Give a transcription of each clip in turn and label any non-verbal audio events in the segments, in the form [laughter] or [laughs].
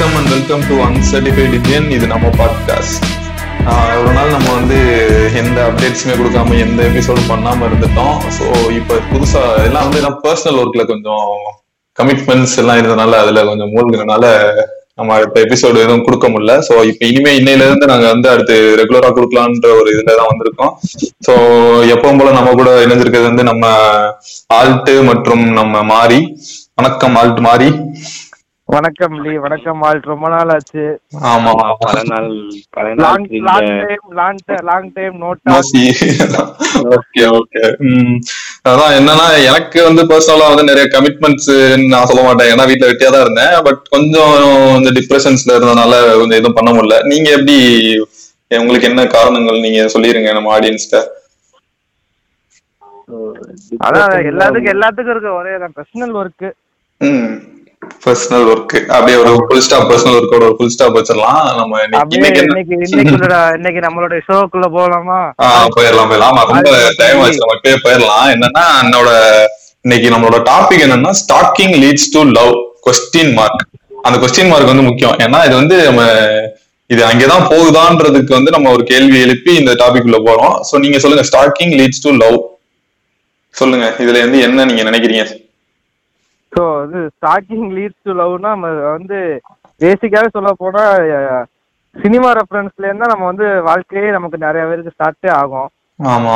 வணக்கம் and welcome to uncertified Indian இது நம்ம பாட்காஸ்ட் ஒரு நாள் நம்ம வந்து எந்த அப்டேட்ஸுமே கொடுக்காம எந்த எபிசோடும் பண்ணாம இருந்துட்டோம். ஸோ இப்போ புதுசா எல்லாம் வந்து நான் பர்சனல் ஒர்க்ல கொஞ்சம் கமிட்மெண்ட்ஸ் எல்லாம் இருந்தனால அதுல கொஞ்சம் மூழ்கினால நம்ம இப்ப எபிசோடு எதுவும் கொடுக்க முடியல. ஸோ இப்போ இனிமே இன்னையில இருந்து நாங்க வந்து அடுத்து ரெகுலரா கொடுக்கலான்ற ஒரு இதுல தான் வந்திருக்கோம். ஸோ எப்பவும் போல நம்ம கூட இணைஞ்சிருக்கிறது வந்து நம்ம ஆல்ட்டு மற்றும் நம்ம மாறி வணக்கம் ஆல்ட் மாறி வணக்கம் லீ வணக்கம் ஆல் ரொம்ப நாள் ஆச்சு ஆமா. பல நாள் பல நாள் லாங் இந்த long time long time note okay okay அதான் என்னன்னா எனக்கு வந்து பர்சனலா வந்து நிறைய கமிட்மெண்ட்ஸ் நான் சொல்ல மாட்டேன். ஏன்னா வீட்ல வெட்டியா தான் இருந்தேன். பட் கொஞ்சம் இந்த டிப்ரெஷன்ஸ்ல இருந்தனால கொஞ்சம் எதுவும் பண்ண முடியல. நீங்க எப்படி உங்களுக்கு என்ன காரணங்கள்? நீங்க சொல்லிருங்க நம்ம ஆடியன்ஸ்ட அதான் எல்லாத்துக்கும் எல்லாத்துக்கும் இருக்கு. ஒரே personal work hmm. Personal work அப்படியே ஒரு ஃபுல் ஸ்டாப் பர்சனல் ஒர்க்கோட ஒரு ஃபுல் ஸ்டாப் வச்சிடலாம். நம்ம இன்னைக்கு இன்னைக்கு நம்மளோட ஷோக்குள்ள போலாமா? ஆ போயிடலாம் போயிடலாம். ஆமா ரொம்ப டைம் ஆச்சு. நம்ம இப்பயே போயிடலாம். என்னன்னா என்னோட இன்னைக்கு நம்மளோட டாபிக் என்னன்னா stalking leads to love question mark அந்த கொஸ்டின் மார்க் வந்து முக்கியம். ஏன்னா இது வந்து நம்ம இது அங்கேதான் போகுதான்றதுக்கு வந்து நம்ம ஒரு கேள்வி எழுப்பி இந்த டாபிக் உள்ள போறோம். சோ நீங்க சொல்லுங்க ஸ்டாக்கிங் லீட்ஸ் டு லவ் சொல்லுங்க இதுல இருந்து என்ன நீங்க நினைக்கிறீங்க? ஸோ இது ஸ்டாக்கிங் லீட்ஸ் டு லவ்னா நம்ம வந்து பேசிக்காவே சொல்ல போனா சினிமா ரெஃபரன்ஸ்ல இருந்தா நம்ம வந்து வாழ்க்கையே நமக்கு நிறைய பேருக்கு ஸ்டார்ட்டே ஆகும்.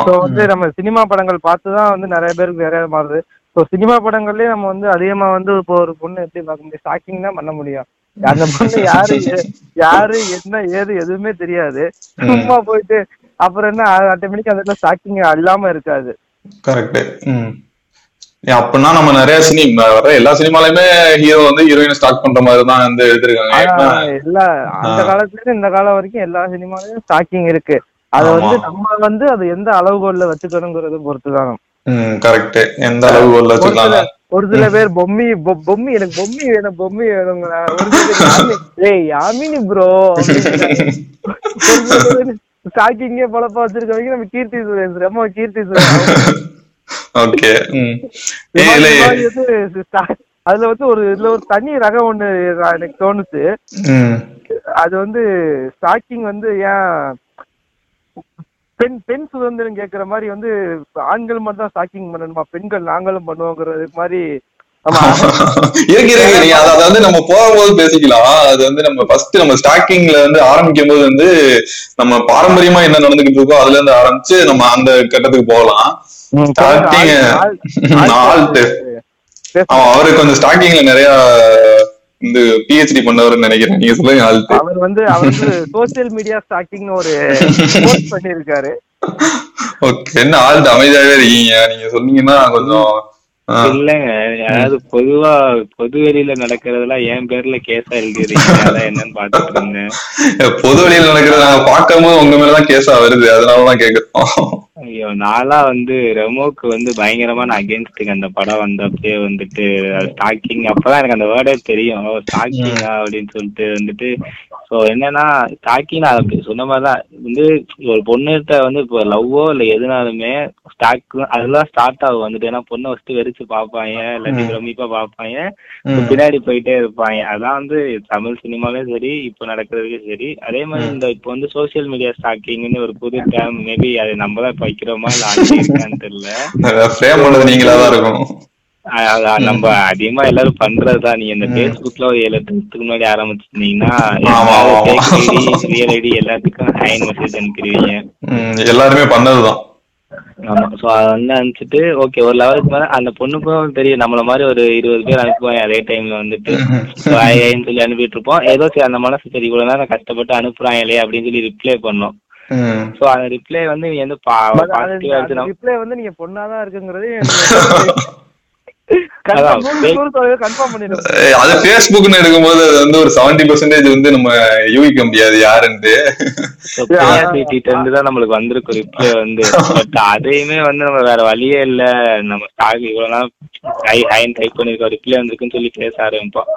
ஸோ வந்து நம்ம சினிமா படங்கள் பார்த்து தான் வந்து நிறைய பேருக்கு நிறைய மாறுது. ஸோ சினிமா படங்கள்லயே நம்ம வந்து அதிகமா வந்து இப்போ ஒரு பொண்ணு எப்படி பார்க்க முடியும்? ஸ்டாக்கிங் தான் பண்ண முடியும். அந்த பொண்ணு யாரு? யாரு? என்ன? ஏது? எதுவுமே தெரியாது. சும்மா போயிட்டு அப்புறம் என்ன? ஆட்டோமேட்டிக் அந்த இடத்துல ஸ்டாக்கிங் இல்லாம இருக்காது. அப்படின்னா நம்ம நிறைய சினிமா வர எல்லா சினிமாலயுமே ஹீரோ வந்து ஹீரோயினை ஸ்டாக் பண்ற மாதிரி தான் வந்து எடுத்திருக்காங்க. எல்லா அந்த காலத்துல இருந்து இந்த காலம் வரைக்கும் எல்லா சினிமாலயும் ஸ்டாக்கிங் இருக்கு. அத. வந்து நம்ம வந்து அது எந்த அளவுகோல்ல வச்சுக்கணுங்கிறத பொறுத்து தான் கரெக்ட் எந்த அளவு உள்ள ஒரு வச்சுக்கலாம் சில ஒரு சில பேர் பொம்மி பொம்மி எனக்கு பொம்மி வேணும் பொம்மி வேணுங்க ஏய் யாமினி [laughs] ப்ரோ ஸ்டாக்கிங்கே பொழப்பா வச்சிருக்கவங்க நம்ம கீர்த்தி சுரேஷ் ரொம்ப கீர்த்தி சுரேஷ். ஓகே. அதுல வந்து ஒரு இதுல ஒரு தனி ரகம் ஒண்ணு எனக்கு தோணுச்சு அது வந்து ஸ்டாக்கிங் வந்து ஏன் பெண் பெண் சுதந்திரம் கேக்குற மாதிரி வந்து ஆண்கள் மட்டும் தான் ஸ்டாக்கிங் பண்ணணுமா? பெண்கள் நாங்களும் பண்ணுவோங்கிறது மாதிரி நம்ம [laughs] இருக்கு இருக்கு நீங்க அதை அதை வந்து நம்ம போகும்போது பேசிக்கலாம். அது வந்து நம்ம ஃபர்ஸ்ட் நம்ம ஸ்டாக்கிங்ல வந்து ஆரம்பிக்கும் போது வந்து நம்ம பாரம்பரியமா என்ன நடந்துகிட்டு இருக்கோ அதுல இருந்து ஆரம்பிச்சு நம்ம அந்த கட்டத்துக்கு போகலாம். அவருக்கு கொஞ்சம் ஸ்டார்டிங்ல நிறைய இந்த பிஹெச்டி பண்ணவர்னு நினைக்கிறேன் நீங்க சொல்லுங்க அவர் வந்து அவர் சோசியல் மீடியா ஸ்டாக்கிங்னு ஒரு போஸ்ட் பண்ணியிருக்காரு ஓகே என்ன ஆல்ட் அமைதியாவே இருக்கீங்க நீங்க சொன்னீங்கன்னா கொஞ்சம். இல்லங்க அதாவது பொதுவா பொது வெளியில நடக்கிறதெல்லாம் என் பேர்ல கேஸா எழுதிடுறீங்க அதான் என்னன்னு பாத்துட்டு இருந்தேன் பொது வழியில் நடக்கிறத நாங்க பார்க்கும்போது உங்க மேலதான் கேஸா வருது அதனாலதான் கேக்குறோம் ஐயோ நாளா வந்து ரெமோக்கு வந்து பயங்கரமா நான் அகேன்ஸ்டுங்க அந்த படம் வந்தப்பயே வந்துட்டு ஸ்டாக்கிங் அப்பதான் எனக்கு அந்த வேர்டே தெரியும். ஸ்டாக்கிங்கா அப்படின்னு சொல்லிட்டு வந்துட்டு ஸோ என்னன்னா ஸ்டாக்கிங் நான் அப்படி சொன்ன மாதிரிதான். வந்து ஒரு பொண்ணுகிட்ட வந்து இப்போ லவ்வோ இல்லை எதுனாலுமே ஸ்டாக் அதெல்லாம் ஸ்டார்ட் ஆகும் வந்துட்டு. ஏன்னா பொண்ணை ஃபர்ஸ்ட் வெறிச்சு பார்ப்பாங்க இல்லாட்டி பிரமிப்பா பார்ப்பாங்க. பின்னாடி போயிட்டே இருப்பாங்க. அதான் வந்து தமிழ் சினிமாலயும் சரி இப்போ நடக்கிறதுக்கும் சரி. அதே மாதிரி இந்த இப்போ வந்து சோஷியல் மீடியா ஸ்டாக்கிங்னு ஒரு புது டேம் மேபி அது நம்ம இப்போ வைக்கிறோமா இல்லை இருக்கான்னு தெரியல. ஃப்ரேம் பண்ணது நீங்களா தான் இருக்கும். நம்ம அதிகமா எல்லாரும் பண்றதுதான் நீங்க இந்த பேஸ்புக்ல ஒரு ஏழு எட்டு வருஷத்துக்கு முன்னாடி ஆரம்பிச்சிருந்தீங்கன்னா. ரியல் ஐடி எல்லாத்துக்கும் ஹைன் மெசேஜ் அனுப்பிடுவீங்க. எல்லாருமே பண்ணதுதான். ஆமா சோ அது வந்து அனுப்பிச்சிட்டு ஓகே ஒரு லெவலுக்கு மேல அந்த பொண்ணுக்கும் தெரியும் நம்மள மாதிரி ஒரு இருபது பேர் அனுப்புவாங்க அதே டைம்ல வந்துட்டு. சொல்லி அனுப்பிட்டு இருப்போம் ஏதோ சரி அந்த மனசு சரி இவ்வளவு நேரம் கஷ்டப்பட்டு அனுப்புறாங்களே அப்படின்னு சொல்லி ரிப்ளை பண்ணோம். சோ அந்த ரிப்ளை வந்து நீ வந்து பாசிட்டிவா நம்ம ரிப்ளை வந்து நீங்க இருக்குங்கிறது கன்ஃபார்ம் [laughs] பண்ணிடுறோம். ஏய், அது ஃபேஸ்புக்னு எடுக்கும்போது அது வந்து ஒரு செவன்டி பர்சன்டேஜ் வந்து நம்ம யூகிக்க முடியாது யாருன்ட்டு. தான் நம்மளுக்கு வந்திருக்கும் ரிப்ளை வந்து. பட் அதையுமே வந்து நம்ம வேற வழியே இல்ல. நம்ம ஸ்டாக் இவ்வளவு நாள் ஹை ஹைன் டைப் பண்ணிருக்கோம் ரிப்ளை வந்திருக்குன்னு சொல்லி பேச ஆரம்பிப்போம்.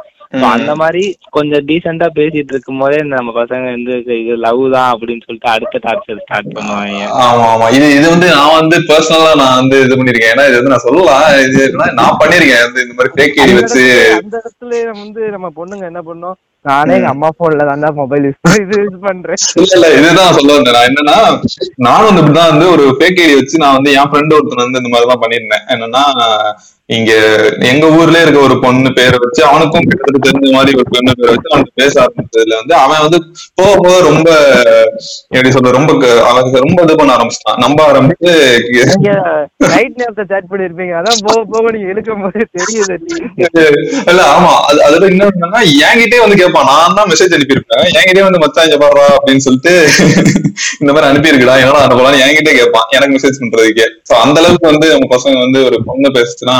அந்த மாதிரி கொஞ்சம் டீசெண்டா பேசிட்டு இருக்கும் போதே இந்த நம்ம பசங்க வந்து இது லவ் தான் அப்படின்னு சொல்லிட்டு அடுத்த டார்ச்சர் ஸ்டார்ட் பண்ணுவாங்க. ஆமா ஆமா. இது இது வந்து நான் வந்து பர்சனலா நான் வந்து இது பண்ணிருக்கேன் ஏன்னா இது வந்து நான் சொல்லலாம். இது நான் பண்ணிருக்கேன் இந்த மாதிரி ஃபேக் ஐடி வச்சு. அந்த இடத்துல நம்ம வந்து நம்ம பொண்ணுங்க என்ன பண்ணோம்? நானே எங்க அம்மா போன்ல தான் மொபைல் யூஸ் இது யூஸ் பண்றேன். இல்ல இல்ல. இதுதான் சொல்ல வந்தேன் நான். என்னன்னா நானும் வந்து இப்படிதான் வந்து ஒரு ஃபேக் ஐடி வச்சு நான் வந்து என் ஃப்ரெண்ட் ஒருத்தன் வந்து இந்த மாதிரி தான் பண்ணிருந்தேன் என்னன்னா இங்க எங்க ஊர்லயே இருக்க ஒரு பொண்ணு பேரை வச்சு அவனுக்கும் கிட்டத்தட்ட தெரிஞ்ச மாதிரி ஒரு பொண்ணு பேரை வச்சு அவனுக்கு பேச ஆரம்பிச்சதுல வந்து அவன் வந்து போக போக ரொம்ப எப்படி சொல்ற ரொம்ப அவனுக்கு ரொம்ப இது பண்ண ஆரம்பிச்சிட்டான். நம்ப ஆரம்பிச்சு நைட் நேரத்தை சேட் பண்ணிருப்பீங்க. அதான் போக போக நீங்க இழுக்கும் போது தெரியுது. இல்ல ஆமா. அது அதுல என்ன என்னன்னா என்கிட்டயே வந்து கேட்பான் நான் தான் மெசேஜ் அனுப்பியிருப்பேன். என்கிட்டயே வந்து மச்சான் இங்க பாடுறா அப்படின்னு சொல்லிட்டு இந்த மாதிரி அனுப்பியிருக்கடா என்னடா அனுப்பலாம் என்கிட்ட கேட்பான் எனக்கு மெசேஜ் பண்றதுக்கே. சோ அந்த அளவுக்கு வந்து நம்ம பசங்க வந்து ஒரு பொண்ணு பேசுச்சுன்னா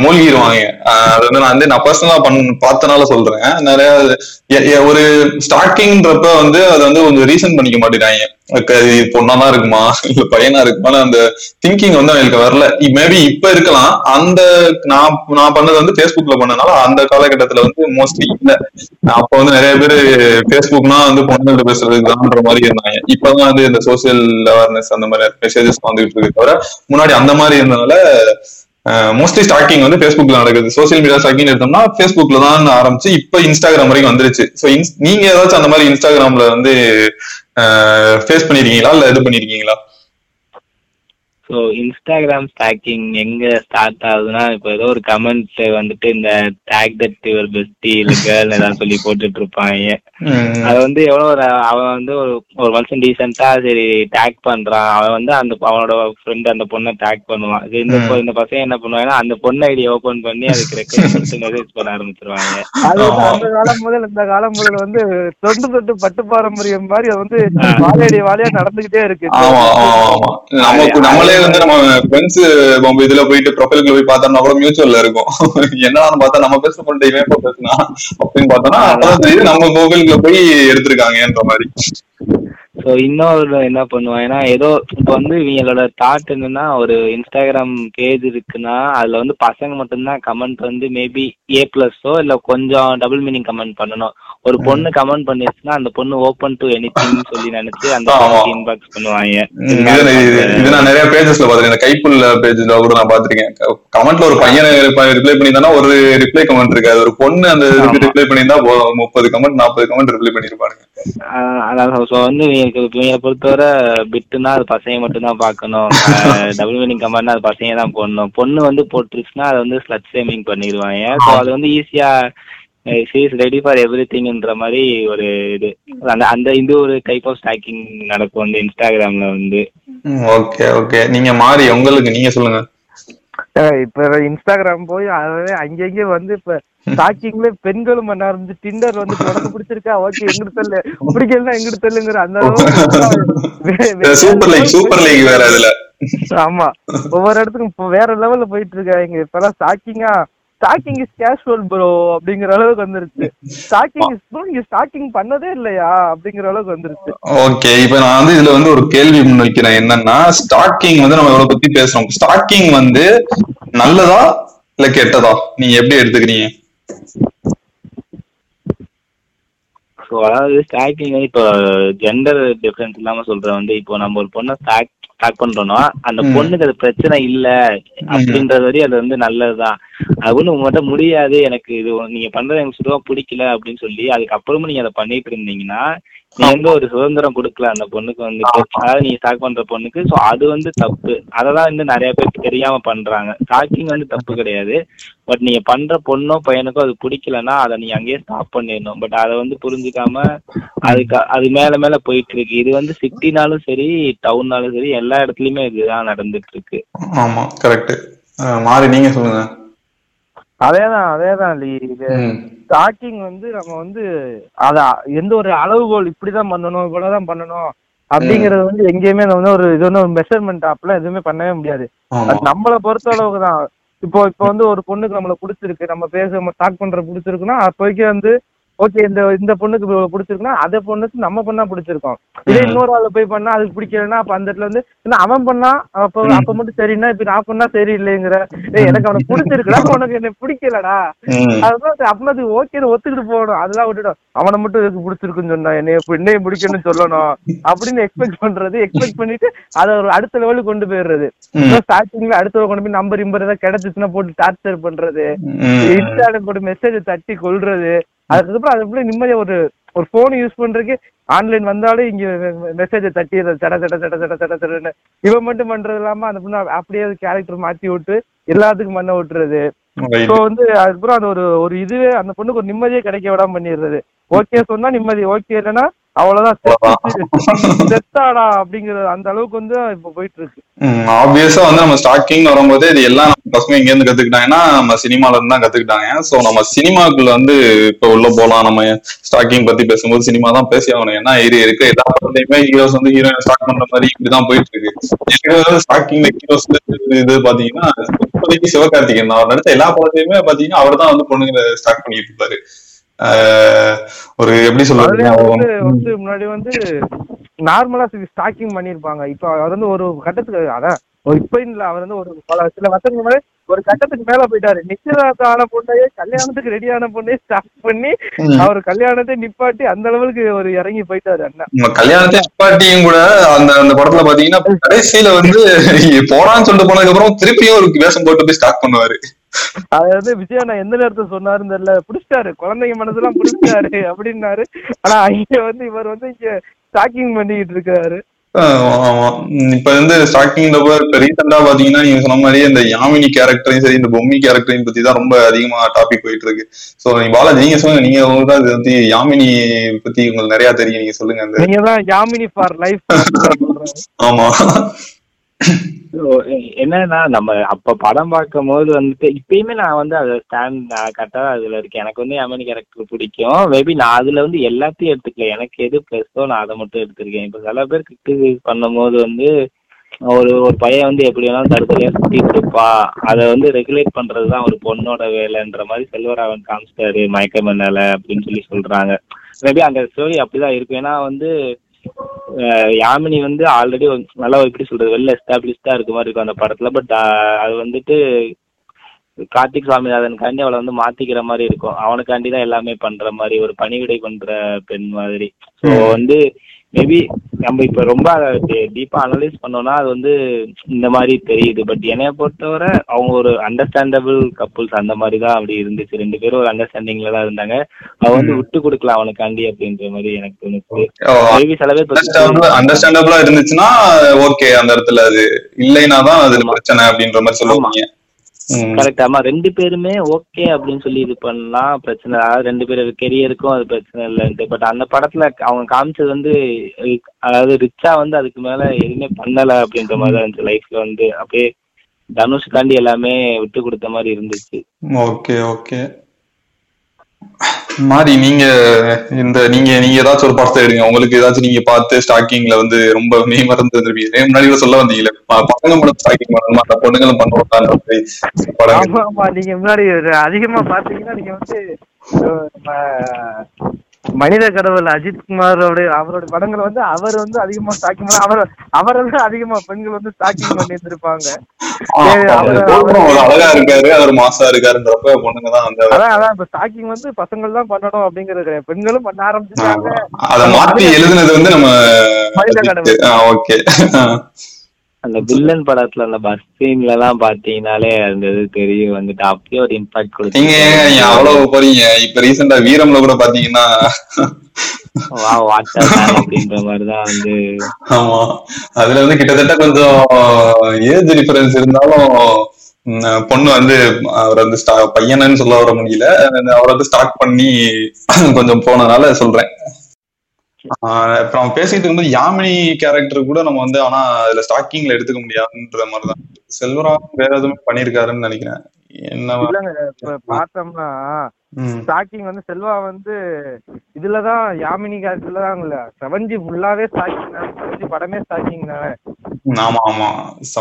மூழ்கிடுவாங்க அது வந்து நான் வந்து நான் பர்சனலா பண்ண பார்த்தனால சொல்றேன். நிறைய ஒரு ஸ்டார்டிங்ன்றப்ப வந்து அதை வந்து கொஞ்சம் ரீசன் பண்ணிக்க மாட்டேங்கிறாங்க பொண்ணாதான் இருக்குமா? இல்ல பையனா இருக்குமா? அந்த திங்கிங் வந்து அவங்களுக்கு வரல. மேபி இப்ப இருக்கலாம். அந்த நான் நான் பண்ணது வந்து பேஸ்புக்ல பண்ணனால அந்த காலகட்டத்துல வந்து மோஸ்ட்லி இல்ல. அப்ப வந்து நிறைய பேர் பேஸ்புக்னா வந்து பொண்ணுகிட்ட பேசுறதுக்குதான்ற மாதிரி இருந்தாங்க. இப்பதான் வந்து இந்த சோசியல் அவேர்னஸ் அந்த மாதிரி மெசேஜஸ் வந்துகிட்டு இருக்கு தவிர முன்னாடி அந்த மாதிரி இருந்தனால மோஸ்ட்லி ஸ்டாக்கிங் வந்து ஃபேஸ்புக்ல நடக்குது. சோசியல் மீடியா ஸ்டாக்கிங் எடுத்தோம்னா ஃபேஸ்புக்ல தான் ஆரம்பிச்சு இப்போ இன்ஸ்டாகிராம் வரைக்கும் வந்துருச்சு. ஸோ நீங்க ஏதாச்சும் அந்த மாதிரி இன்ஸ்டாகிராம்ல வந்து ஃபேஸ் பண்ணிருக்கீங்களா? இல்ல இது பண்ணிருக்கீங்களா? ஸோ இன்ஸ்டாகிராம் ஸ்டாக்கிங் எங்க ஸ்டார்ட் ஆகுதுன்னா இப்போ ஏதோ ஒரு கமெண்ட் வந்துட்டு இந்த டேக் தட் யுவர் பெஸ்டி இல்ல கேர்ள் ஏதாவது சொல்லி போட்டுட்டு இருப்பாங்க அது வந்து எவ்வளவு ஒரு அவன் வந்து ஒரு ஒரு மனுஷன் டீசெண்டா சரி டேக் பண்றான். அவன் வந்து அந்த அவனோட ஃப்ரெண்ட் அந்த பொண்ணை டேக் பண்ணுவான். இது இந்த இந்த பசங்க என்ன பண்ணுவாங்கன்னா அந்த பொண்ணு ஐடி ஓபன் பண்ணி அதுக்கு கொடுத்து மெசேஜ் பண்ண ஆரம்பிச்சிருவாங்க. அந்த காலம் முதல் இந்த காலம் முதல் வந்து தொண்டு தொட்டு பட்டு பாரம்பரியம் மாதிரி அது வந்து வாழையடி வாழையா நடந்துகிட்டே இருக்கு. ஆமா அதே வந்து நம்ம ஃப்ரெண்ட்ஸ் நம்ம இதுல போயிட்டு ப்ரொஃபைலுக்குள்ள போய் பார்த்தோம்னா கூட மியூச்சுவல்ல இருக்கும். என்னன்னு பார்த்தா நம்ம பேச பண்ணிட்டு இவன் எப்ப பேசுனா அப்படின்னு பார்த்தோம்னா அப்பதான் தெரியுது நம்ம மொபைலுக்குள்ள போய் எடுத்திருக்காங்கன்ற மாதிரி. ஸோ இன்னொரு என்ன பண்ணுவாங்கன்னா ஏதோ இப்போ வந்து இவங்களோட தாட் என்னன்னா ஒரு இன்ஸ்டாகிராம் பேஜ் இருக்குன்னா அதுல வந்து பசங்க மட்டும்தான் கமெண்ட் வந்து மேபி ஏ ப்ளஸ்ஸோ இல்ல கொஞ்சம் டபுள் மீனிங் கமெண்ட் பண்ணணும். ஒரு பொண்ணு கமெண்ட் பண்ணிருச்சுன்னா அந்த பொண்ணு ஓப்பன் டு எனிதிங் சொல்லி நினைச்சு அந்த. இன்பாக்ஸ் பண்ணுவாங்க. இது நான் நிறைய பேஜஸ்ல பாத்திருக்கேன் கைப்புள்ள பேஜ்ல கூட நான் பாத்திருக்கேன் கமெண்ட்ல ஒரு பையன் ரிப்ளை பண்ணியிருந்தானா ஒரு ரிப்ளை கமெண்ட் இருக்காது. ஒரு பொண்ணு அந்த ரிப்ளை பண்ணியிருந்தா போதும். முப்பது கமெண்ட் நாற்பது கமெண்ட் ரிப்ளை பண்ணிருப்பானுங்க ஆஹ் அதான் ஸோ வந்து இவங்களை பொறுத்தவரை பிட்டுனா அது பசங்க மட்டும் தான் பார்க்கணும் டபுள் மீனிங் கமெண்ட்னா அது பசங்க தான் போடணும். பொண்ணு வந்து போட்டுருச்சுன்னா அதை வந்து ஸ்லட் சேமிங் பண்ணிடுவாங்க. ஸோ அது வந்து ஈஸியா இஸ் ரெடி ஃபார் எவ்ரி திங்ன்ற மாதிரி ஒரு இது. அந்த அந்த இது ஒரு டைப் ஆஃப் ஸ்டாக்கிங் நடக்கும் வந்து இன்ஸ்டாகிராம்ல வந்து. ஓகே ஓகே நீங்க மாறி உங்களுக்கு நீங்க சொல்லுங்க. இப்ப இன்ஸ்டாகிராம் போய் அதாவது அங்கங்க வந்து இப்ப ஸ்டாக்கிங்ல பெண்களும் பண்ண ஆரம்பிச்சு டிண்டர் வந்து உனக்கு பிடிச்சிருக்கா? ஓகே எங்கிட்டு தள்ளு பிடிக்கலன்னா எங்கிட்டு தள்ளுங்கிற அந்த அளவுக்கு சூப்பர் லீக் சூப்பர் லீக் வேற அதுல ஆமா. ஒவ்வொரு இடத்துக்கும் இப்போ வேற லெவல்ல போயிட்டு இருக்காங்க இப்பெல்லாம் ஸ்டாக்கிங்கா ஸ்டாக்கிங் இஸ் கேஷுவல் ப்ரோ அப்படிங்கிற அளவுக்கு வந்துருச்சு. ஸ்டாக்கிங் இஸ் ப்ரோ நீங்க ஸ்டாக்கிங் பண்ணதே இல்லையா அப்படிங்கிற அளவுக்கு வந்துருச்சு. ஓகே இப்ப நான் வந்து இதுல வந்து ஒரு கேள்வி முன்வைக்கிறேன். என்னன்னா ஸ்டாக்கிங் வந்து நம்ம இவ்வளவு பத்தி பேசுறோம். ஸ்டாக்கிங் வந்து நல்லதா இல்ல கெட்டதா? நீங்க எப்படி எடுத்துக்கிறீங்க? ஸோ அதாவது ஸ்டாக்கிங் இப்போ ஜெண்டர் டிஃபரன்ஸ் இல்லாம சொல்றேன் வந்து இப்போ நம்ம ஒரு பொண்ணை ஸ்டாக் ஸ்டாக் பண்றோம்னா அந்த. பொண்ணுக்கு அது பிரச்சனை இல்ல அப்படின்றது வரையும் அது வந்து நல்லதுதான் அது ஒண்ணு உங்கள்கிட்ட முடியாது எனக்கு இது நீங்க பண்றது எனக்கு சுத்தமா பிடிக்கல அப்படின்னு சொல்லி அதுக்கப்புறமும் நீங்க அதை பண்ணிட்டு இருந்தீங்கன்னா நீ வந்து ஒரு சுதந்திரம் கொடுக்கல அந்த பொண்ணுக்கு வந்து அதாவது நீங்க ஸ்டாக் பண்ற பொண்ணுக்கு. ஸோ அது வந்து தப்பு. அததான் வந்து நிறைய பேருக்கு தெரியாம பண்றாங்க. ஸ்டாக்கிங் வந்து தப்பு கிடையாது. பட் நீங்க பண்ற பொண்ணோ பையனுக்கோ அது பிடிக்கலன்னா அதை நீங்க அங்கேயே ஸ்டாப் பண்ணிடணும். பட் அதை வந்து புரிஞ்சுக்காம அதுக்கு அது மேல மேல போயிட்டு இருக்கு. இது வந்து சிட்டினாலும் சரி டவுன்னாலும் சரி எல்லா இடத்துலயுமே இதுதான் நடந்துட்டு இருக்கு. ஆமா கரெக்ட் மாறி நீங்க சொல்லுங்க. அதேதான் அதேதான் லீ. இது ம். ஸ்டாக்கிங் வந்து நம்ம வந்து அத எந்த ஒரு அளவுகோல் இப்படிதான் பண்ணணும் இவ்வளவுதான் பண்ணணும் அப்படிங்கறது வந்து எங்கேயுமே வந்து ஒரு இது வந்து ஒரு மெஷர்மெண்ட் அப்பெல்லாம் எதுவுமே பண்ணவே முடியாது நம்மள பொறுத்த அளவுக்கு தான் இப்போ இப்போ வந்து ஒரு பொண்ணுக்கு நம்மள பிடிச்சிருக்கு நம்ம பேச நம்ம டாக் பண்ற பிடிச்சிருக்குன்னா அப்போதைக்கு வந்து ஓகே இந்த இந்த பொண்ணுக்கு இவ்வளவு பிடிச்சிருக்குன்னா அந்த பொண்ணுக்கு நம்ம பண்ணா பிடிச்சிருக்கோம். இதே. இன்னொரு ஆளு போய் பண்ணா அதுக்கு பிடிக்கலன்னா அப்ப அந்த இடத்துல வந்து அவன் பண்ணா? அப்ப. அப்ப மட்டும் சரின்னா இப்ப நான் பண்ணா சரியில்லைங்கிற. ஏய் எனக்கு அவனுக்கு பிடிச்சிருக்குடா உனக்கு என்ன பிடிக்கலடா. அதுதான் அப்பனா அது ஓகேன்னு ஒத்துக்கிட்டு போகணும். அதெல்லாம் விட்டுடும் அவனை மட்டும் இதுக்கு பிடிச்சிருக்குன்னு சொன்னா? என்னைய என்னையும் பிடிக்கணும்னு சொல்லணும். அப்படின்னு எக்ஸ்பெக்ட் பண்றது எக்ஸ்பெக்ட் பண்ணிட்டு அதை ஒரு அடுத்த லெவலுக்கு கொண்டு போயிடுறது. ஸ்டார்டிங்ல அடுத்த கொண்டு போய் நம்பர் இம்பர் ஏதாவது கிடைச்சிச்சுன்னா போட்டு டார்ச்சர் பண்றது. இன்ஸ்டால போட்டு மெசேஜ் தட்டி கொல்றது. அதுக்கப்புறம் அது எப்படி நிம்மதியா ஒரு ஒரு போன் யூஸ் பண்றதுக்கு ஆன்லைன் வந்தாலே இங்க மெசேஜை தட்டி அதை தட தட தட தட தட தடன்னு இவன் மட்டும் பண்றது இல்லாம அந்த பொண்ணு அப்படியே கேரக்டர் மாத்தி விட்டு எல்லாத்துக்கும் பண்ண விட்டுறது. ஸோ வந்து அதுக்கப்புறம் அது ஒரு ஒரு இதுவே அந்த பொண்ணுக்கு ஒரு நிம்மதியே கிடைக்க விடாம பண்ணிடுறது. ஓகே சொன்னா நிம்மதி. ஓகே இல்லைன்னா அவ்வளவுதான் செத்து- செத்தாடா அப்படிங்கிற அந்த அளவுக்கு வந்து இப்ப போயிட்டு இருக்கு ஆப்வியஸா வந்து நம்ம ஸ்டாக்கிங் வரும்போது இது எல்லாம் நம்ம பசங்க இங்க இருந்து கத்துக்கிட்டாங்கன்னா நம்ம சினிமால இருந்து தான் கத்துக்கிட்டாங்க. சோ நம்ம சினிமாக்குள்ள வந்து இப்ப உள்ள போலாம். நம்ம ஸ்டாக்கிங் பத்தி பேசும்போது சினிமா தான் பேசி ஆகணும். ஏன்னா இது இருக்க எல்லா படத்தையுமே ஹீரோஸ் வந்து ஹீரோயின் ஸ்டாக் பண்ற மாதிரி இப்படிதான் போயிட்டு இருக்கு ஸ்டாக்கிங் ஹீரோஸ் இது பாத்தீங்கன்னா இப்போதைக்கு சிவகார்த்திகேயன். அவர் நடித்த எல்லா படத்தையுமே பாத்தீங்கன்னா அவர் தான் வந்து பொண்ணுங்களை ஸ்டாக் பண்ணிட்டு இருப்பாரு. ஒரு எப்படி சொல்றது? வந்து முன்னாடி வந்து நார்மலா ஸ்டாக்கிங் பண்ணிருப்பாங்க. இப்ப அவர் வந்து ஒரு கட்டத்துக்கு அதான் இப்ப இல்ல அவர் வந்து ஒரு பல சில வருஷத்துக்கு முன்னாடி ஒரு கட்டத்துக்கு மேல போயிட்டாரு. நிச்சயதார்த்தம் ஆன பொண்ணையே கல்யாணத்துக்கு ரெடியான பொண்ணையே ஸ்டாக் பண்ணி. அவர் கல்யாணத்தை நிப்பாட்டி அந்த அளவுக்கு ஒரு இறங்கி போயிட்டாரு அண்ணா. கல்யாணத்தை நிப்பாட்டியும் கூட அந்த அந்த படத்துல பாத்தீங்கன்னா கடைசியில வந்து போறான்னு சொல்லிட்டு போனதுக்கு அப்புறம் திருப்பியும் ஒரு வேஷம் போட்டு போய் ஸ்டார்ட் பண்ணுவாரு. அது வந்து விஜய் அண்ணா எந்த நேரத்துல சொன்னாருன்னு தெரியல. பிடிச்சிட்டாரு. குழந்தைங்க மனசுலாம் பிடிச்சிட்டாரு [laughs] அப்படின்னாரு. ஆனா இங்க வந்து இவர் வந்து இங்க ஸ்டாக்கிங் பண்ணிக்கிட்டு இருக்காரு. இப்ப வந்து ஸ்டார்டிங்ல இப்ப ரீசெண்டா பாத்தீங்கன்னா நீங்க சொன்ன மாதிரி இந்த யாமினி கேரக்டரையும் சரி இந்த பொம்மி கேரக்டரையும் பத்தி தான் ரொம்ப அதிகமா டாபிக் போயிட்டு இருக்கு. சோ பாலாஜி நீங்க சொல்லுங்க. நீங்க உங்களுக்கு இது வந்து யாமினி பத்தி உங்களுக்கு நிறைய தெரியும். நீங்க சொல்லுங்க அந்த நீங்க தான் யாமினி ஃபார் [laughs] லைஃப் ஆமா. என்னன்னா நம்ம அப்ப படம் பார்க்கும் போது வந்துட்டு இப்பயுமே நான் வந்து அதை ஸ்டாண்ட் நான் கரெக்டா அதுல இருக்கேன். எனக்கு வந்து அமெரிக்க கேரக்டர் பிடிக்கும். மேபி நான் அதுல வந்து எல்லாத்தையும் எடுத்துக்கல. எனக்கு எது பிளஸோ நான் அதை மட்டும் எடுத்திருக்கேன். இப்ப சில பேர் கிரிட்டிசைஸ் பண்ணும்போது வந்து ஒரு ஒரு பையன் வந்து எப்படி வேணாலும் தடுத்தலையா சுத்திட்டு இருப்பா அதை வந்து ரெகுலேட் பண்றதுதான் ஒரு பொண்ணோட வேலைன்ற மாதிரி செல்வராவன் காமிச்சிட்டாரு மயக்க மண்ணால அப்படின்னு சொல்லி சொல்றாங்க. மேபி அந்த ஸ்டோரி அப்படிதான் இருக்கும். ஏன்னா வந்து யாமினி வந்து ஆல்ரெடி நல்லா எப்படி சொல்றது வெல் எஸ்டாப்ளிஷ்டா இருக்க மாதிரி இருக்கும் அந்த படத்துல. பட் அது வந்துட்டு கார்த்திக் சுவாமிநாதனுக்காண்டி அவளை வந்து மாத்திக்கிற மாதிரி இருக்கும். அவனுக்காண்டி தான் எல்லாமே பண்ற மாதிரி ஒரு பணிவிடை பண்ற பெண் மாதிரி. ஸோ வந்து மேபி நம்ம இப்ப ரொம்ப டீப்பா அனலைஸ் பண்ணோம்னா அது வந்து இந்த மாதிரி தெரியுது. பட் என்னைய பொறுத்தவரை அவங்க ஒரு அண்டர்ஸ்டாண்டபிள் கப்புள்ஸ் அந்த மாதிரி தான் அப்படி இருந்துச்சு. ரெண்டு பேரும் ஒரு அண்டர்ஸ்டாண்டிங்ல தான் இருந்தாங்க. அவ வந்து விட்டு கொடுக்கலாம் அவனுக்காண்டி அப்படின்ற மாதிரி எனக்கு தோணுச்சு. சில பேர் அண்டர்ஸ்டாண்டபிளா இருந்துச்சுன்னா ஓகே அந்த இடத்துல அது இல்லைன்னா தான் அதுல பிரச்சனை அப்படின்ற மாதிரி சொல்லுவாங்க. கரெக்ட் ஆமா ரெண்டு பேருமே ஓகே அப்படின்னு சொல்லி இது பண்ணா பிரச்சனை. அதாவது ரெண்டு பேர் கெரியருக்கும் அது பிரச்சனை இல்லைன்ட்டு. பட் அந்த படத்துல அவங்க காமிச்சது வந்து அதாவது ரிச்சா வந்து அதுக்கு மேல எதுவுமே பண்ணல அப்படின்ற மாதிரி தான் இருந்துச்சு. லைஃப்ல வந்து அப்படியே தனுஷ்காண்டி எல்லாமே விட்டு கொடுத்த மாதிரி இருந்துச்சு. Okay okay. மாறி நீங்க இந்த நீங்க நீங்க ஏதாச்சும் ஒரு படத்தை எடுங்க. உங்களுக்கு ஏதாச்சும் நீங்க பார்த்து ஸ்டாக்கிங்ல வந்து ரொம்ப மே மறந்து இருந்திருப்பீங்க முன்னாடி கூட சொல்ல வந்தீங்களே பசங்க மட்டும் ஸ்டாக்கிங் பண்ணணுமா? அந்த பொண்ணுங்களும் பண்ணுவாங்க நீங்க முன்னாடி அதிகமா பாத்தீங்கன்னா நீங்க வந்து மனித கடவுள் அஜித் குமாரோட அவரோட படங்களை வந்து அவர் வந்து அதிகமா ஸ்டாக்கிங் அவர் அவரை விட அதிகமா பெண்கள் வந்து ஸ்டாக்கிங் பண்ணி இருந்திருப்பாங்க அழகா இருக்காரு அவர் மாசா இருக்காருன்றப்ப பொண்ணுங்க தான் வந்து அதான் அதான் இப்ப ஸ்டாக்கிங் வந்து பசங்கள் தான் பண்ணணும் அப்படிங்கறது. பெண்களும் பண்ண ஆரம்பிச்சிட்டாங்க. அத மாத்தி எழுதுனது வந்து நம்ம மனித கடவுள். ஓகே. அந்த வில்லன் படத்துல அந்த பஸ் சீன்ல எல்லாம் பாத்தீங்கன்னாலே அந்த இது தெரியும் வந்துட்டு அப்படியே ஒரு இம்பாக்ட் நீங்க அவ்வளவு போறீங்க. இப்ப ரீசெண்டா வீரம்ல கூட பாத்தீங்கன்னா அப்படின்ற மாதிரிதான் வந்து ஆமா. அதுல வந்து கிட்டத்தட்ட கொஞ்சம் ஏஜ் டிஃபரன்ஸ் இருந்தாலும் பொண்ணு வந்து அவர் வந்து பையனன்னு சொல்ல வர முடியல. அவரை வந்து ஸ்டார்ட் பண்ணி கொஞ்சம் போனதுனால சொல்றேன். இப்ப நம்ம பேசிட்டு இருக்கும்போது யாமினி கேரக்டர் கூட நம்ம வந்து ஆனா அதுல ஸ்டாக்கிங்ல எடுத்துக்க முடியாதுன்ற மாதிரிதான். செல்வராம் வேற எதுவுமே பண்ணிருக்காருன்னு நினைக்கிறேன். என்ன பார்த்தோம்னா. ஸ்டாக்கிங் வந்து செல்வா வந்து இதுலதான் யாமினி கேரக்டர்ல தான் இல்ல. செவன்ஜி ஃபுல்லாவே ஸ்டாக்கிங் தான் செவன்ஜி படமே ஸ்டாக்கிங் தானே ஆமா ஆமா.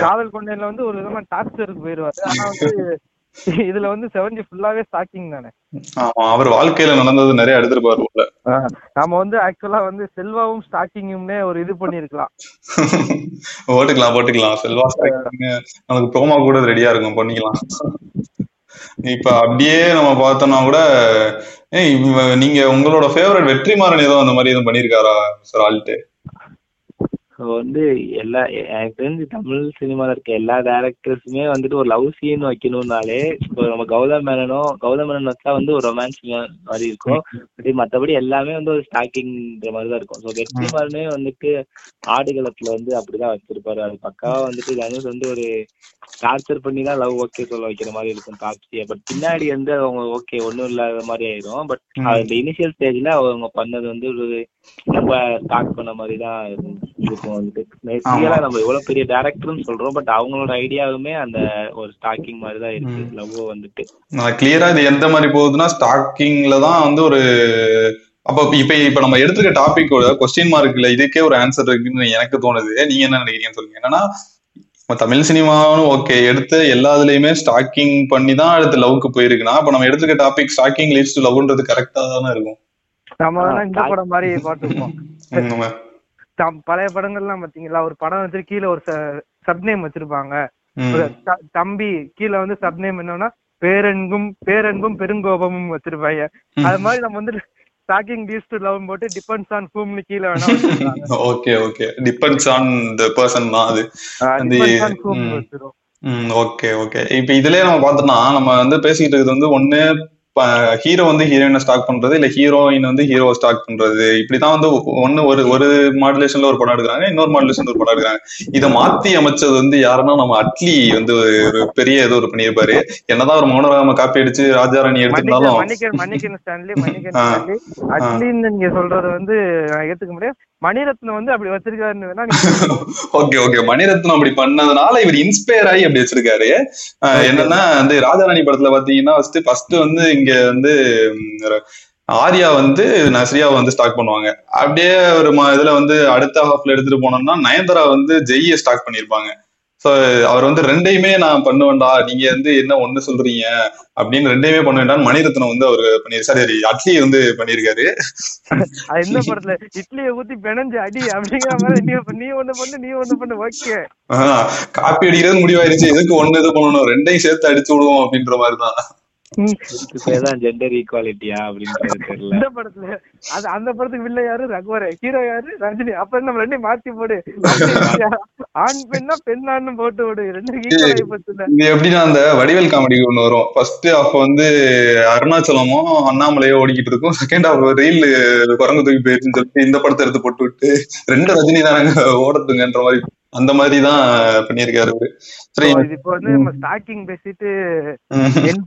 காதல் கொண்டையில வந்து ஒரு விதமா டார்ச்சருக்கு போயிருவாரு. ஆனா வந்து [laughs] இதுல வந்து செவன்ஜி ஃபுல்லாவே ஸ்டாக்கிங் தானே. ஆமா அவர் வாழ்க்கையில நடந்தது நிறைய எடுத்துருப்பாரு நாம வந்து ஆக்சுவலா வந்து செல்வாவும் ஸ்டாக்கிங்கும்னே ஒரு இது பண்ணிருக்கலாம் [laughs] போட்டுக்கலாம் போட்டுக்கலாம். செல்வா நமக்கு ப்ரோமோ கூட ரெடியா இருக்கும் பண்ணிக்கலாம். இப்ப அப்படியே நம்ம பார்த்தோம்னா கூட ஏய் நீங்க உங்களோட ஃபேவரட் வெற்றிமாறன் ஏதோ அந்த மாதிரி எதுவும் பண்ணிருக்காரா சார் ஆல்ட்டு? ஸோ வந்து எல்லா எனக்கு தெரிஞ்சு தமிழ் சினிமால இருக்க எல்லா டேரக்டர்ஸுமே வந்துட்டு ஒரு லவ் சீன் வைக்கணும்னாலே இப்போ நம்ம கௌதம் மேனனும் கௌதம் மேனன் வச்சா வந்து ஒரு ரொமான்ஸ் மாதிரி இருக்கும். அப்படி மற்றபடி எல்லாமே வந்து ஒரு ஸ்டாக்கிங்ன்ற மாதிரி தான் இருக்கும். ஸோ வெற்றிமாறனே வந்துட்டு ஆடுகளத்துல வந்து அப்படிதான் வச்சிருப்பாரு. அது பக்காவா வந்துட்டு தனுஷ் வந்து ஒரு டார்ச்சர் பண்ணி தான் லவ் ஓகே சொல்ல வைக்கிற மாதிரி இருக்கும் காட்சியை. பட் பின்னாடி வந்து அவங்க ஓகே ஒன்றும் இல்லாத மாதிரி ஆயிடும் பட் அந்த இனிஷியல் ஸ்டேஜ்ல அவங்க பண்ணது வந்து ஒரு ரொம்ப ஸ்டார்ட் பண்ண மாதிரி தான் இருக்கும் வந்துட்டு. ரியலா நம்ம எவ்வளவு பெரிய டேரக்டர்னு சொல்றோம் பட் அவங்களோட ஐடியாவுமே அந்த ஒரு ஸ்டாக்கிங் மாதிரி தான் இருக்கு லவ் வந்துட்டு. கிளியரா இது எந்த மாதிரி போகுதுன்னா ஸ்டாக்கிங்ல தான் வந்து ஒரு அப்ப இப்ப இப்ப நம்ம எடுத்துக்க டாபிக்கோட கொஸ்டின் மார்க்ல இதுக்கே ஒரு ஆன்சர் இருக்குன்னு எனக்கு தோணுது. நீங்க என்ன நினைக்கிறீங்கன்னு சொல்லுங்க. என்னன்னா தமிழ் சினிமாவும் ஓகே எடுத்து எல்லா இதுலயுமே ஸ்டாக்கிங் பண்ணி தான் அடுத்து லவ்க்கு போயிருக்குன்னா அப்ப நம்ம எடுத்துக்க டாபிக் ஸ்டாக்கிங் லீட்ஸ் டு லவ்ன்றது கரெக்டா தானே இருக்கும். நம்ம இந்த படம் மாதிரி பார்த்துருப்போம் பழைய படங்கள்லாம் பாத்தீங்களா? ஒரு படம் வச்சு கீழே ஒரு சப்நேம் வச்சிருப்பாங்க. தம்பி கீழே வந்து சப்நேம் என்னன்னா பேரன்பும் பேரன்பும் பெருங்கோபமும் வச்சிருப்பாங்க. அது மாதிரி நம்ம வந்து ஸ்டாக்கிங் டீஸ் டு லவ் போட்டு டிபெண்ட்ஸ் ஆன் ஹூம்னு கீழே வேணா [laughs] okay okay. Depends on the person தான் அது. Hmm okay okay. இப்ப இதுலயே நம்ம பார்த்தோம்னா நம்ம வந்து பேசிக்கிட்டு இருக்கிறது வந்து ஒண்ணு ஹீரோ வந்து ஹீரோயினை ஸ்டாக் பண்றது இல்ல ஹீரோயின் வந்து ஹீரோவை ஸ்டாக் பண்றது. இப்படிதான் வந்து ஒண்ணு ஒரு ஒரு மாடுலேஷன்ல ஒரு படம் எடுக்கிறாங்க இன்னொரு மாடுலேஷன்ல ஒரு படம் எடுக்கிறாங்க. இதை மாத்தி அமைச்சது வந்து யாருன்னா நம்ம அட்லி வந்து ஒரு பெரிய ஏதோ ஒரு பண்ணியிருப்பாரு. என்னதான் ஒரு மௌனராம காப்பி அடிச்சு எடுத்திருந்தாலும் மன்னிக்கணும் ஸ்டான்லி மன்னிக்கணும் ஆ. ஸ்டான்லி. அட்லின்னு நீங்க சொல்றது வந்து ஏத்துக்க முடியாது. மணிரத்னம் வந்து அப்படி வச்சிருக்காருன்னு. ஓகே ஓகே [laughs] மணிரத்னம் அப்படி பண்ணதுனால இவர் இன்ஸ்பயர் ஆகி அப்படி வச்சிருக்காரு. என்னன்னா வந்து ராஜாராணி படத்துல பாத்தீங்கன்னா ஃபர்ஸ்ட் ஃபர்ஸ்ட் வந்து இங்க வந்து ஆர்யா வந்து நஸ்ரியாவை வந்து ஸ்டாக் பண்ணுவாங்க. அப்படியே ஒரு ம- இதுல வந்து அடுத்த ஹாஃப்ல எடுத்துட்டு போனோம்னா நயன்தாரா வந்து ஜெய்ய ஸ்டாக் பண்ணிருப்பாங்க. சோ அவர் வந்து ரெண்டையுமே நான் பண்ணுவேன்டா நீங்க வந்து என்ன ஒண்ணு சொல்றீங்க? அப்படின்னு ரெண்டையுமே பண்ண வேண்டாம் மணிரத்னம் வந்து அவர் பண்ணி சாரி அட்லி வந்து பண்ணியிருக்காரு அது எந்த படத்துல? இட்லியை ஊத்தி பிணைஞ்சு அடி அப்படிங்கிற மாதிரி நீ நீ ஒண்ணு பண்ணு நீ ஒண்ணு பண்ணு ஓகே. காப்பி அடிக்கிறது முடிவாயிருச்சு. எதுக்கு ஒண்ணு இது பண்ணணும்? ரெண்டையும் சேர்த்து அடிச்சு விடுவோம் அப்படின்ற மாதிரிதான். ஜெண்டர் ஈக்குவாலிட்டியா அப்படின்றது தெரியல. இந்த படத்துல அது அந்த படத்துக்கு வில்ல யாரு? ரகுவரே ஹீரோ யாரு? ரஜினி. அப்ப நம்ம ரெண்டையும் மாத்தி போடு. ஆண் பெண்ணா பெண்ணான்னு போட்டு விடு. ரெண்டு இது எப்படின்னா அந்த வடிவேல் காமெடி ஒண்ணு வரும். ஃபர்ஸ்ட் ஹாஃப் வந்து அருணாச்சலமும் அண்ணாமலையோ ஓடிக்கிட்டு இருக்கும். செகண்ட் ஹாஃப் ரீல் குரங்கு தூக்கி போயிருச்சுன்னு சொல்லிட்டு இந்த படத்தை எடுத்து போட்டு விட்டு ரெண்டு ரஜினி தானங்க ஓடட்டுங்கன்ற மாதிரி அந்த மாதிரி தான் பண்ணியிருக்காரு அவரு. இப்போ வந்து நம்ம ஸ்டாக்கிங் பேசிட்டு. என்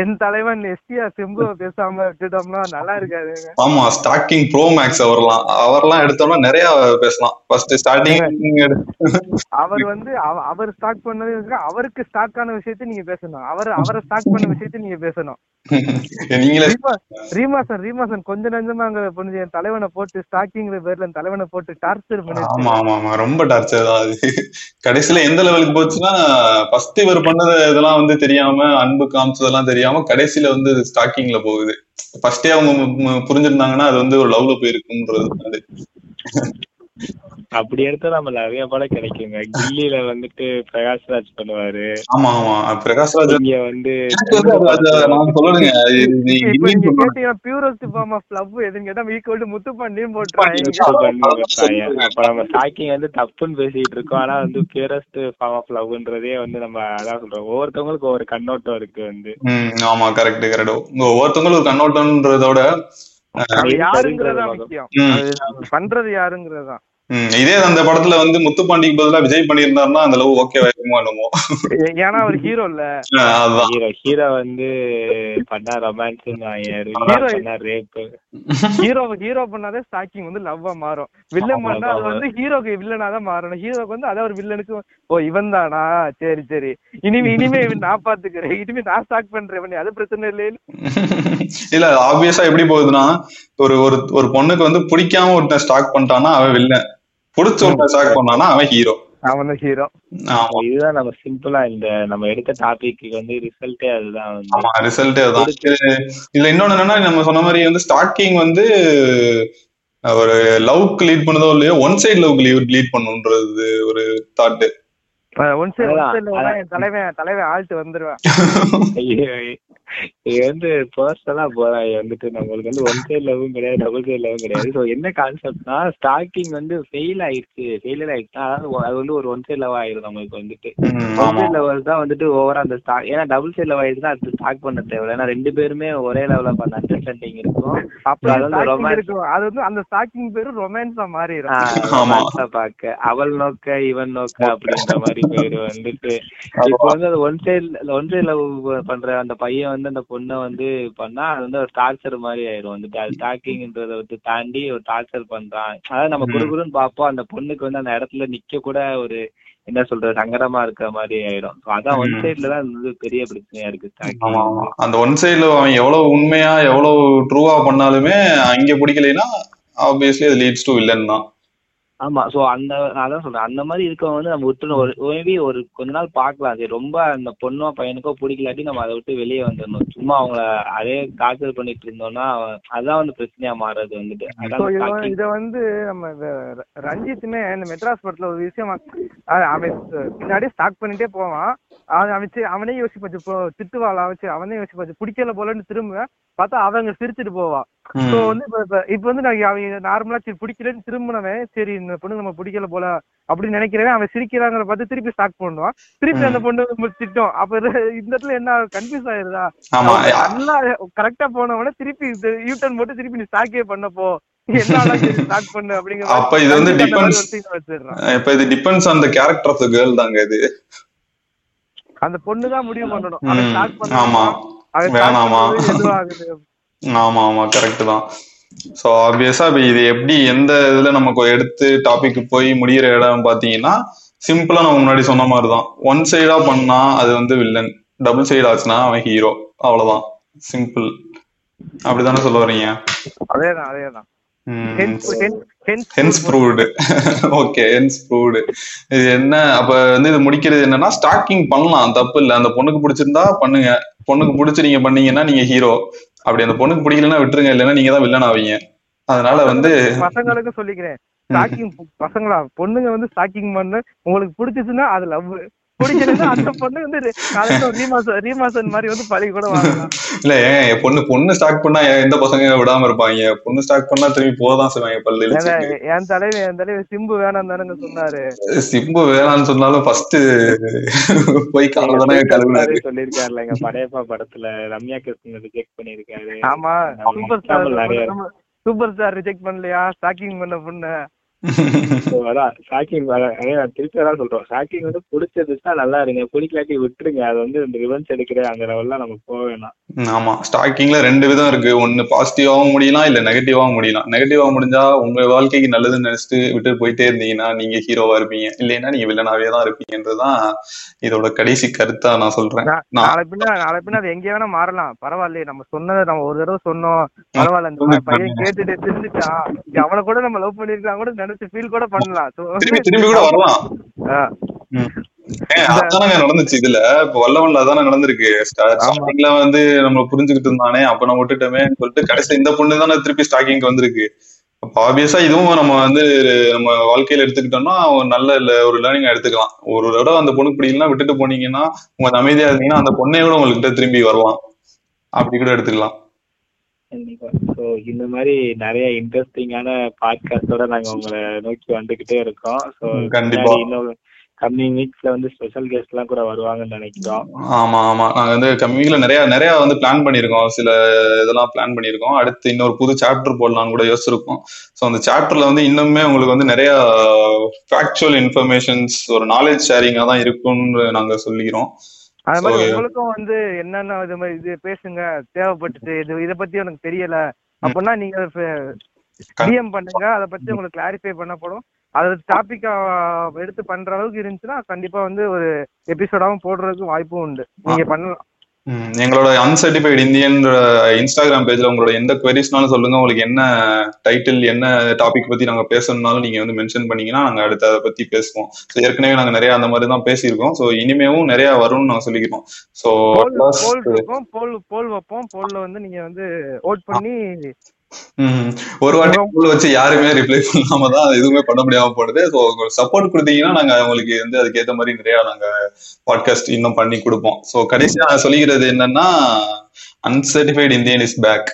என் தலைவன் எஸ்டிஆர் செம்புவ பேசாம விட்டுட்டோம்னா நல்லா இருக்காதுங்க ஆமா ஸ்டாக்கிங் ப்ரோ மேக்ஸ் அவர்லாம். அவர்லாம் எடுத்தோம்னா நிறைய பேசலாம். ஃபர்ஸ்ட் ஸ்டார்டிங் அவர் வந்து அவ- அவர் ஸ்டாக் பண்ணது அவருக்கு ஸ்டாக் ஆன விஷயத்தை நீங்க பேசணும். அவர் அவரை ஸ்டாக் பண்ண விஷயத்தை நீங்க பேசணும். நீங்களே ரீமா ரீமாசன் ரீமாசன் கொஞ்ச நஞ்சமா அங்க பொண்ணு என் தலைவனை போட்டு ஸ்டாக்கிங் பேர்ல தலைவனை போட்டு டார்ச்சர் பண்ணி ஆமா ஆமா ஆமா. ரொம்ப டார்ச்சர் தான் அது [laughs] கடைசியில எந்த லெவலுக்கு போச்சுன்னா ஃபர்ஸ்ட் இவர் பண்ணது இதெல்லாம் வந்து தெரியாம அன்பு காமிச்சதெல்லாம் தெரியாம கடைசியில வந்து ஸ்டாக்கிங்ல போகுது. ஃபர்ஸ்டே அவங்க புரிஞ்சிருந்தாங்கன்னா அது வந்து ஒரு லவ்ல போயிருக்குன்றது அது அப்படி எடுத்தா நம்ம நிறைய படம் கிடைக்குங்க. கில்லியில வந்துட்டு பிரகாஷ்ராஜ் பண்ணுவாரு. ஆமா ஆமா. பிரகாஷ் ராஜ் இங்க வந்து பியூரஸ்ட் ஃபார்ம் ஆஃப் லவ் எதுன்னு கேட்டா ஈக்குவல் டு முத்துப்பாண்டியும் போட்டுறாங்க. அப்ப நம்ம ஸ்டாக்கிங் வந்து தப்புன்னு பேசிட்டு இருக்கோம். ஆனா வந்து பியூரஸ்ட் ஃபார்ம் ஆஃப் லவ்ன்றதே வந்து நம்ம அதான் சொல்றோம். ஒவ்வொருத்தவங்களுக்கு ஒவ்வொரு கண்ணோட்டம் இருக்கு வந்து. ஆமா கரெக்ட் கரெக்ட் ஒவ்வொருத்தவங்களும் ஒரு கண்ணோட்டம்ன்றதோட யாருங்கிறதா முக்கியம். பண்றது யாருங்கிறதுதான் ம், இதே அந்த படத்துல வந்து முத்துப்பாண்டிக்கு பதிலா விஜய் பண்ணியிருந்தாருன்னா அந்த லவ் ஓகே ஆயிருமோ என்னமோ. ஏன்னா அவர் ஹீரோ இல்ல. ஹீரோ ஹீரோ வந்து பண்ணா ரொமான்ஸ் ரேப் ஹீரோ ஹீரோ பண்ணாதே ஸ்டாக்கிங் வந்து லவ்வா மாறும். வில்லன் பண்ணா அது. வந்து ஹீரோக்கு வில்லனா தான் மாறணும். ஹீரோக்கு வந்து அதான் ஒரு வில்லனுக்கு ஓ இவன் தானா? சரி சரி. இனிமே இனிமே இவன் நான் பாத்துக்கிறேன். இனிமே நான் ஸ்டாக் பண்றேன் இவனை, அது பிரச்சனை இல்லை இல்ல ஆப்வியஸா எப்படி போகுதுன்னா ஒரு ஒரு ஒரு பொண்ணுக்கு வந்து பிடிக்காம ஒருத்தன் ஸ்டாக் பண்ணிட்டானா அவன் வில்லன் பிடிச்ச ஒருத்தன் ஸ்டாக் பண்ணானா அவன் ஹீரோ அவன் தான் ஹீரோ இதுதான் நம்ம சிம்பிளா இந்த நம்ம எடுத்த டாபிக் வந்து ரிசல்ட்டே அதுதான் ஆமா ரிசல்ட் அதுதான். இதுல இன்னொன்னு என்னன்னா நம்ம சொன்ன மாதிரி வந்து ஸ்டாக்கிங் வந்து ஒரு லவ்க்கு லீட் பண்ணதோ இல்லையோ ஒன் சைடு லவ்க்கு லீட் பண்ணுன்றது ஒரு தாட் ஒன் சைடு தலைவன் தலைவன் ஆள்ட்டு வந்துருவேன். [laughs] இது வந்து பர்சனலா போறா இது வந்துட்டு நம்மளுக்கு வந்து ஒன் சைட் லவ்வும் கிடையாது டபுள் சைட் லவ்வும் கிடையாது. ஸோ என்ன கான்செப்ட்னா ஸ்டாக்கிங் வந்து ஃபெயில் ஆயிடுச்சு ஃபெயிலியர் ஆயிடுச்சுன்னா அதாவது அது வந்து ஒரு ஒன் சைட் லவ் ஆயிடும் நம்மளுக்கு வந்துட்டு. ஒன் சைட் லெவல் தான் வந்துட்டு ஓவரா அந்த ஸ்டாக் ஏன்னா டபுள் சைட் லவ் ஆயிடுச்சுன்னா அது ஸ்டாக் பண்ண தேவை ஏன்னா ரெண்டு பேருமே ஒரே லெவல பண்ண அண்டர்ஸ்டாண்டிங் இருக்கும். அப்படி அது வந்து. இருக்கும். அது வந்து அந்த ஸ்டாக்கிங் பேரு ரொமான்ஸா மாறிடும். ரொமான்ஸா பாக்க. அவள் நோக்க இவன் நோக்க அப்படின்ற மாதிரி பேரு வந்துட்டு. இப்போ வந்து அது one side one side love பண்ற அந்த பையன் வந்து அந்த பொண்ணை வந்து பண்ணா அது வந்து ஒரு டார்ச்சர் மாதிரி ஆயிடும் வந்துட்டு அது ஸ்டாக்கிங்ன்றத வந்து தாண்டி ஒரு டார்ச்சர் பண்றான். அதாவது நம்ம. குறுகுறுன்னு பார்ப்போம். அந்த பொண்ணுக்கு வந்து அந்த இடத்துல நிக்க கூட ஒரு என்ன சொல்றது சங்கடமா இருக்கிற மாதிரி ஆயிடும். அதான் ஒன். சைடுல தான் இது பெரிய பிரச்சனையா இருக்கு அந்த ஒன் சைடுல அவன் எவ்வளவு உண்மையா எவ்வளவு ட்ரூவா பண்ணாலுமே அங்க பிடிக்கலைன்னா ஆப்வியஸ்லி அது லீட்ஸ் டு வில்லன் தான். ஆமா சோ அந்த நான் அதான் சொல்றேன். அந்த மாதிரி இருக்கவங்க வந்து நம்ம விட்டு ஒரு மேபி ஒரு கொஞ்ச நாள் பார்க்கலாம். சரி ரொம்ப அந்த பொண்ணோ பையனுக்கோ பிடிக்கலாட்டி நம்ம அதை விட்டு வெளியே வந்துடணும். சும்மா அவங்கள அதே டார்ச்சர் பண்ணிட்டு இருந்தோம்னா அதான் வந்து பிரச்சனையா மாறுறது வந்துட்டு. இத வந்து நம்ம ரஞ்சித்துமே இந்த மெட்ராஸ் படத்துல ஒரு விஷயம் அவன் பின்னாடியே ஸ்டாக் பண்ணிட்டே போவான். அவன் அவன் சரி, அவனே யோசிப்பாச்சு இப்போ திட்டுவாளா? வச்சு அவனே யோசிப்பாச்சு பிடிக்கல போலன்னு திரும்ப பார்த்தா அவங்க சிரிச்சிட்டு ஸோ ம். வந்து இப்ப இப்ப- வந்து நான் அவங்க நார்மலா சரி பிடிக்கலன்னு திரும்பினவன் சரி இந்த பொண்ணு நம்ம பிடிக்கல போல அப்படின்னு நினைக்கிறவன் அவன் சிரிக்கிறாங்கிற பார்த்து திருப்பி ஸ்டாக் பண்ணுவான். திருப்பி அந்த பொண்ணு திட்டம். அப்ப இந்த இடத்துல என்ன கன்ஃபியூஸ் ஆயிருதா? நல்லா கரெக்டா போனவன திருப்பி யூட்டர்ன் போட்டு திருப்பி நீ ஸ்டாக்கே பண்ணப்போ ஸ்டார்ட் அப்ப இது வந்து வச்சிடுறான். இப்ப இது depends on the character of the girl தாங்க இது. அந்த பொண்ணு தான் முடிவு பண்ணணும். ஆமா. வேணாமா. ஆமா ஆமா கரெக்ட் தான். ஸோ ஆப்வியஸா இப்ப இது எப்படி எந்த இதுல நமக்கு எடுத்து டாபிக் போய் முடியிற இடம் பாத்தீங்கன்னா சிம்பிளா நம்ம முன்னாடி சொன்ன மாதிரி தான் ஒன் சைடா பண்ணா அது வந்து வில்லன் டபுள் சைடு ஆச்சுன்னா அவன் ஹீரோ அவ்வளவுதான். சிம்பிள் அப்படிதானே சொல்ல வர்றீங்க? அதேதான் அதேதான். ஓகே ஹென்ஸ் ப்ரூவ்டு இது என்ன? அப்ப வந்து இது முடிக்கிறது என்னன்னா ஸ்டாக்கிங் பண்ணலாம். தப்பு இல்ல. அந்த பொண்ணுக்கு பிடிச்சிருந்தா பண்ணுங்க. பொண்ணுக்கு பிடிச்சி நீங்க பண்ணீங்கன்னா நீங்க ஹீரோ அப்படி அந்த பொண்ணுக்கு பிடிக்கலன்னா விட்டுருங்க. இல்லைன்னா நீங்க தான் வில்லன் ஆவீங்க. அதனால வந்து பசங்களுக்கு சொல்லிக்கிறேன். ஸ்டாக்கிங் பசங்களா பொண்ணுங்க வந்து ஸ்டாக்கிங் பண்ணு உங்களுக்கு பிடிச்சிச்சுன்னா அது லவ் பிடிக்கலன்னா அந்த பொண்ணு வந்து காலையில ரீமாசன் ரீமாசன் மாதிரி வந்து பழி கூட வாங்கலாம். இல்ல ஏன் பொண்ணு பொண்ணு ஸ்டாக் பண்ணா எந்த பசங்க விடாம இருப்பாங்க? பொண்ணு ஸ்டாக் பண்ணா திரும்பி போதான் செய்வாங்க பல்லு ஏங்க, இழிச்சுட்டு. என் தலைவர் என் தலைவர் சிம்பு வேணாம் தானங்க சொன்னாரு. சிம்பு வேணாம்னு சொன்னாலும் ஃபர்ஸ்ட் போய் கால தானே கழுவுனாரு சொல்லியிருக்காருல எங்க படையப்பா படத்துல ரம்யா கிருஷ்ணன் ரிஜெக்ட் பண்ணிருக்காரு ஆமா super star. Super star reject பண்ணலையா? ஸ்டாக்கிங் பண்ண பொண்ணு. [laughs] அதான் ஷாக்கிங் திருப்பி அதான் சொல்றோம். ஷாக்கிங் வந்து பிடிச்சதுன்னா நல்லா இருங்க. பிடிக்கலாட்டி விட்டுருங்க. அது வந்து இந்த ரிவென்ஸ் எடுக்கிற அந்த லெவல்லாம் நம்ம போக வேணாம். ஆமா. ஸ்டாக்கிங்ல ரெண்டு விதம் இருக்கு. ஒன்னு பாசிட்டிவாவும் முடியலாம் இல்ல நெகட்டிவாவும் முடியலாம். நெகட்டிவா முடிஞ்சா உங்க வாழ்க்கைக்கு நல்லதுன்னு நினைச்சிட்டு விட்டு போயிட்டே இருந்தீங்கன்னா நீங்க ஹீரோவா இருப்பீங்க. இல்லைன்னா நீங்க வில்லனாவே தான் இருப்பீங்கன்றதுதான் இதோட கடைசி கருத்தா நான் சொல்றேன். நான் நாளை பின்ன நாளை பின்ன அது எங்க வேணா மாறலாம். பரவாயில்லையே நம்ம சொன்னதை நம்ம ஒரு தடவை சொன்னோம். பரவாயில்ல இந்த பையன் கேட்டுட்டு திருந்துட்டான் அவனை கூட நம்ம லவ் பண்ணிருக்கலாம் கூட நினைச்சு ஃபீல் கூட பண்ணலாம். திரும்பி திரும்பி கூட வரலாம். அதானங்க நடந்துச்சு இதுல. இப்ப வல்லவன்ல அதானே நடந்திருக்கு. ஸ்டார்டிங்ல வந்து நம்ம புரிஞ்சுக்கிட்டு இருந்தானே அப்ப நம்ம விட்டுட்டோமே சொல்லிட்டு கடைசி இந்த பொண்ணு தானே திருப்பி ஸ்டாக்கிங் வந்திருக்கு. அப்ப ஆப்வியஸா இதுவும் நம்ம வந்து நம்ம வாழ்க்கையில எடுத்துக்கிட்டோம்னா நல்ல இல்ல ஒரு லேர்னிங் எடுத்துக்கலாம். ஒரு தடவை அந்த பொண்ணு பிடிக்கலாம் விட்டுட்டு போனீங்கன்னா உங்க அமைதியா இருந்தீங்கன்னா அந்த பொண்ணே கூட உங்ககிட்ட திரும்பி வரலாம் அப்படி கூட எடுத்துக்கலாம். ஸோ இந்த மாதிரி நிறைய இன்ட்ரெஸ்டிங்கான பாட்காஸ்டோட நாங்க உங்களை நோக்கி வந்துகிட்டே இருக்கோம். ஸோ கண்டிப்பா. இன்னும் கம்மிங் வீக்ஸ்ல வந்து ஸ்பெஷல் கெஸ்ட் எல்லாம் கூட வருவாங்கன்னு நினைக்கிறோம். ஆமா ஆமா. நாங்க வந்து கம்மிங்ல நிறைய நிறைய வந்து பிளான் பண்ணியிருக்கோம். சில இதெல்லாம் பிளான் பண்ணியிருக்கோம். அடுத்து இன்னொரு புது சாப்டர் போடலாம்னு கூட யோசிச்சிருக்கோம். ஸோ அந்த சாப்டர்ல வந்து இன்னுமே உங்களுக்கு வந்து நிறைய ஃபேக்சுவல் இன்ஃபர்மேஷன்ஸ் ஒரு நாலேஜ் ஷேரிங்கா தான் இருக்கும்னு நாங்க சொல்லிக்கிறோம். அது மாதிரி உங்களுக்கும் வந்து என்னென்ன இது மாதிரி இது பேசுங்க தேவைப்பட்டுச்சு இது இத பத்தி எனக்கு தெரியல. அப்படின்னா நீங்க டிஎம் பண்ணுங்க அதை பத்தி உங்களுக்கு கிளாரிஃபை பண்ணப்படும் அது டாபிக்கா எடுத்து பண்ற அளவுக்கு இருந்துச்சுன்னா கண்டிப்பா வந்து ஒரு எபிசோடாவும் போடுறதுக்கு வாய்ப்பும் உண்டு. நீங்க பண்ணலாம். எங்களோட அன்சர்டிஃபைடு இந்தியன் இன்ஸ்டாகிராம் பேஜ்ல உங்களோட எந்த queries-னாலும் சொல்லுங்க. உங்களுக்கு என்ன டைட்டில் என்ன டாபிக் பத்தி நாங்க பேசணும்னாலும் நீங்க வந்து மென்ஷன் பண்ணீங்கன்னா நாங்க அடுத்து அதை பத்தி பேசுவோம். So, ஏற்கனவே நாங்க நிறைய அந்த மாதிரி தான் பேசியிருக்கோம். ஸோ இனிமேவும் நிறைய வரும்னு நாங்க சொல்லிக்கிறோம். ஸோ போல் போல் வைப்போம் போல்ல வந்து நீங்க வந்து ஓட் பண்ணி. ஒரு வாட்டி Google வச்சு யாருமே ரிப்ளை பண்ணாம தான் எதுவுமே பண்ண முடியாம போடுது ஸோ சப்போர்ட் கொடுத்தீங்கன்னா நாங்க உங்களுக்கு வந்து அதுக்கேற்ற மாதிரி நிறைய நாங்க பாட்காஸ்ட் இன்னும் பண்ணி கொடுப்போம். ஸோ கடைசியா நான் சொல்லிக்கிறது என்னன்னா அன்சர்டிஃபைடு இந்தியன் இஸ் பேக்